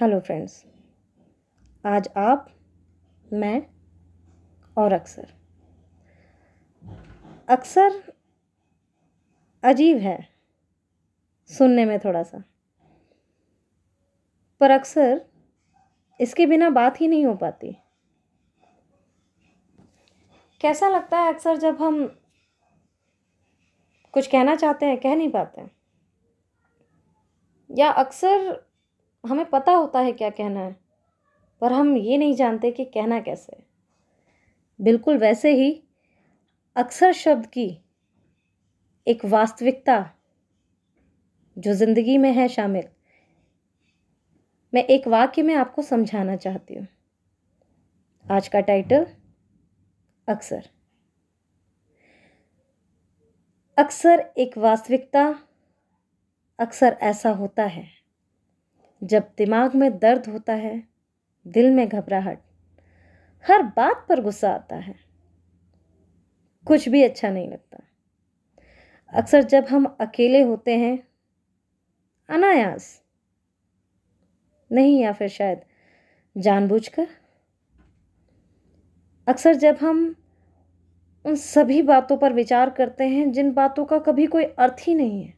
Hello friends, आज आप, मैं और अक्सर। अक्सर अजीब है सुनने में थोड़ा सा, पर अक्सर इसके बिना बात ही नहीं हो पाती। कैसा लगता है अक्सर जब हम कुछ कहना चाहते हैं, कह नहीं पाते? हैं या अक्सर हमें पता होता है क्या कहना है, पर हम ये नहीं जानते कि कहना कैसे बिल्कुल वैसे ही अक्सर शब्द की एक वास्तविकता जो ज़िंदगी में है शामिल। मैं एक वाक्य में आपको समझाना चाहती हूँ। आज का टाइटल, अक्सर। अक्सर एक वास्तविकता, अक्सर ऐसा होता है। जब दिमाग में दर्द होता है, दिल में घबराहट, हर बात पर गुस्सा आता है। कुछ भी अच्छा नहीं लगता। अक्सर जब हम अकेले होते हैं, अनायास नहीं या फिर शायद जानबूझकर, अक्सर जब हम उन सभी बातों पर विचार करते हैं, जिन बातों का कभी कोई अर्थ ही नहीं है।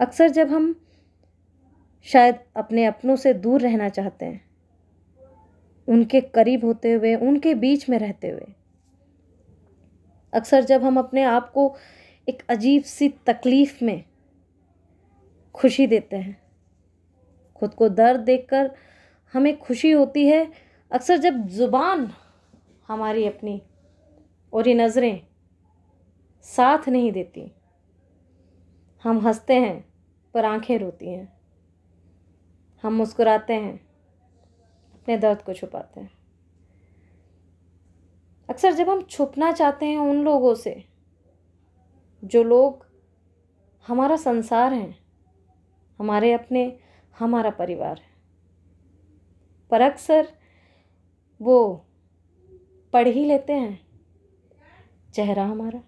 अक्सर जब हम शायद अपने अपनों से दूर रहना चाहते हैं। उनके करीब होते हुए, उनके बीच में रहते हुए। अक्सर जब हम अपने आप को एक अजीब सी तकलीफ़ में खुशी देते हैं, खुद को दर्द देखकर हमें खुशी होती है। अक्सर जब ज़ुबान हमारी अपनी और ये नज़रें साथ नहीं देती, हम हँसते हैं पर आँखें रोती हैं। हम मुस्कुराते हैं, अपने दर्द को छुपाते हैं। अक्सर जब हम छुपना चाहते हैं उन लोगों से, जो लोग हमारा संसार हैं, हमारे अपने, हमारा परिवार है। पर अक्सर वो पढ़ ही लेते हैं, चेहरा हमारा।